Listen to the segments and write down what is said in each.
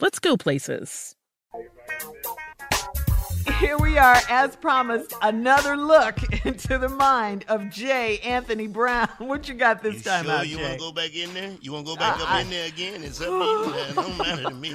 let's go places. Here we are, as promised, another look into the mind of J. Anthony Brown. What you got this You time sure out, you Jay? want to go back in there? You want to go back Uh, up I- in there again? It's up to you, man. It don't matter to me.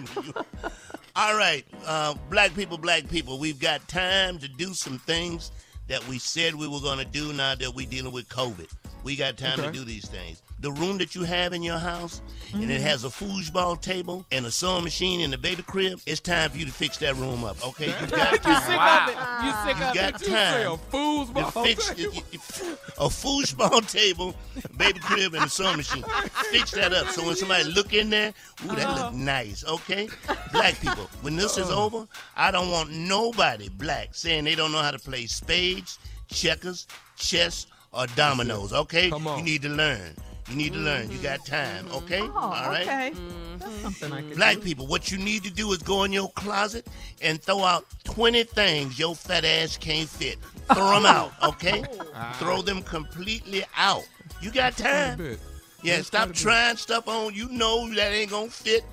All right, uh, black people, black people, we've got time to do some things that we said we were going to do now that we're dealing with COVID. We got time to do these things. The room that you have in your house, and it Mhm. has a foosball table and a sewing machine in the baby crib, it's time for you to fix that room up, okay? You got You time. sick of it. You sick You of got it. You say time. a foosball to fix table. y- y- a foosball table, baby crib, and a sewing machine. Fix that up so when somebody look in there, ooh, that Uh-huh. look nice. Okay, black people. When this is Uh-uh. over, I don't want nobody black saying they don't know how to play spades, checkers, chess, or dominoes. Okay, you need to learn. You need to learn. You got mm-hmm. time. Mm-hmm. Okay, Oh, all right. okay. That's mm-hmm. something I could Black do. people, what you need to do is go in your closet and throw out 20 things your fat ass can't fit. Throw them out, okay? Oh. Throw them completely out. You got time. Yeah, stop trying stuff on you know that ain't gonna fit.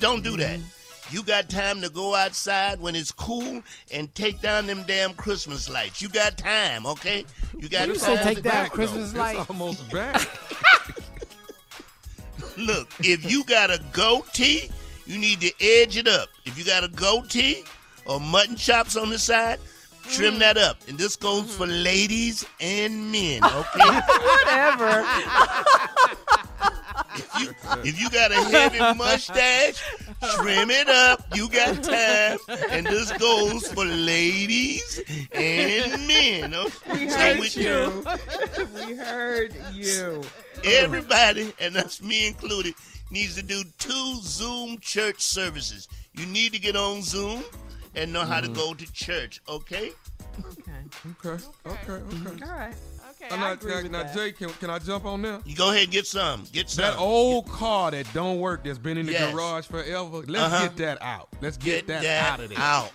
Don't do that. You got time to go outside when it's cool and take down them damn Christmas lights. You got time, okay? You got You time. said take down Christmas lights. It's almost back. Look, if you got a goatee, you need to edge it up. If you got a goatee or mutton chops on the side, trim mm. that up. And this goes for mm. ladies and men, okay? Whatever. if, you, if you got a heavy mustache, trim it up. You got time. And this goes for ladies and men. Okay? We So heard with- you. we heard you. Everybody, and that's me included, needs to do two Zoom church services. You need to get on Zoom and know how to Mm-hmm. go to church, okay? Okay, okay, okay. Okay. All right. Okay. I now, agree now, with now, that. Jay, can, can I jump on there? You go ahead and get some. Get some. That old car that don't work that's been in the Yes. garage forever. Let's Uh-huh. get that out. Let's get, Get that, that out of there. out.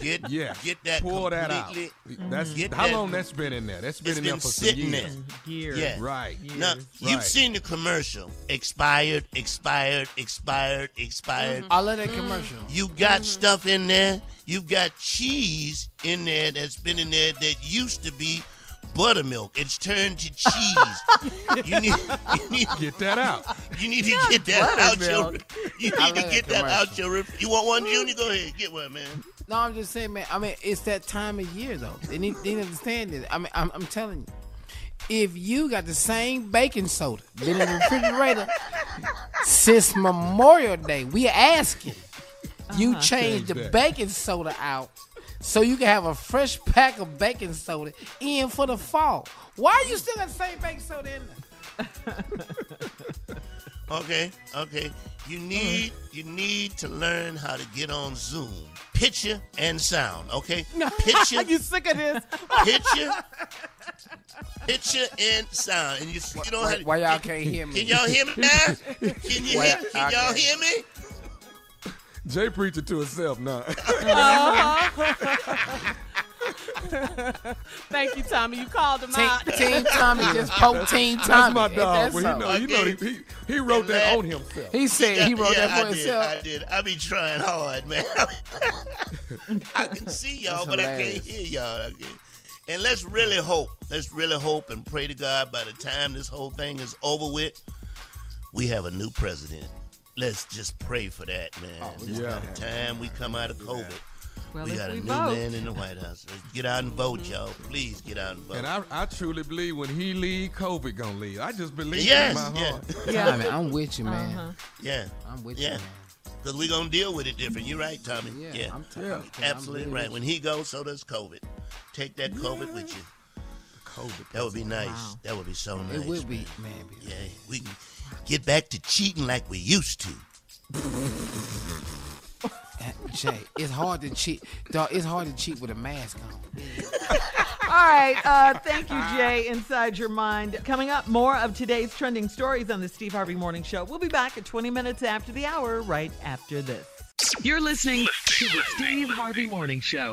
Get yeah. get that Pull that out. completely- That's Get how that- long that's been in there. That's been It's in there been for some sitting years. there. Years. Yeah. Right. Now, you've Right. seen the commercial. Expired, expired, expired, expired. I love that commercial. You got stuff in there. You've got cheese in there that's been in there that used to be buttermilk. It's turned to cheese. you need, you need Get that out. You need to get that out your. You need to get that that out your. You want one, Junior? Go ahead, get one, man. No, I'm just saying, man. I mean, it's that time of year, though. They need, they need to understand it. I mean, I'm, I'm telling you, if you got the same baking soda been in the refrigerator since Memorial Day, we are asking you Uh-huh. change the baking soda out so you can have a fresh pack of baking soda in for the fall. Why are you still got the same baking soda in there? Okay, okay. You need you need to learn how to get on Zoom. Picture and sound, okay? Picture, you sick of this? picture, picture and sound. And you, you know how Why, to, why y'all can, can't hear me? Can y'all hear me now? Can you Why hear, y'all- can y'all hear me? Jay preaching to himself now. Uh-huh. Thank you, Tommy. You called him Team, out. Team Tommy just poked Team Tommy. That's my dog. that Well, so? he know, you know, he, he, he wrote that on himself. He said he wrote yeah, that for I himself. Did, I did. I be trying hard, man. I can see y'all, but I can't hear y'all. Can't- And let's really hope. Let's really hope and pray to God by the time this whole thing is over with, we have a new president. Let's just pray for that, man. Oh, just yeah. by the time we come out of COVID, Well, we if got a new vote. man in the White House. Let's get out and vote, y'all. Please get out and vote. And I, I truly believe when he leave, COVID gonna leave. I just believe Yes, in my heart. yeah. heart. Tommy, I'm with you, man. Uh-huh. yeah, I'm with yeah. you, man. Because we're going to deal with it different. You're right, Tommy. Yeah, yeah. I'm, t- Yeah. I'm, I'm Absolutely right. When he goes, so does COVID. Take that COVID with you. COVID. That would be nice. That would be so nice. It would be, man. man. Yeah, we can get back to cheating like we used to. Jay, it's hard to cheat. Dog, it's hard to cheat with a mask on. All right. Uh, thank you, Jay. Inside your mind. Coming up, more of today's trending stories on the Steve Harvey Morning Show. We'll be back at 20 minutes after the hour, right after this. You're listening to the Steve Harvey Morning Show.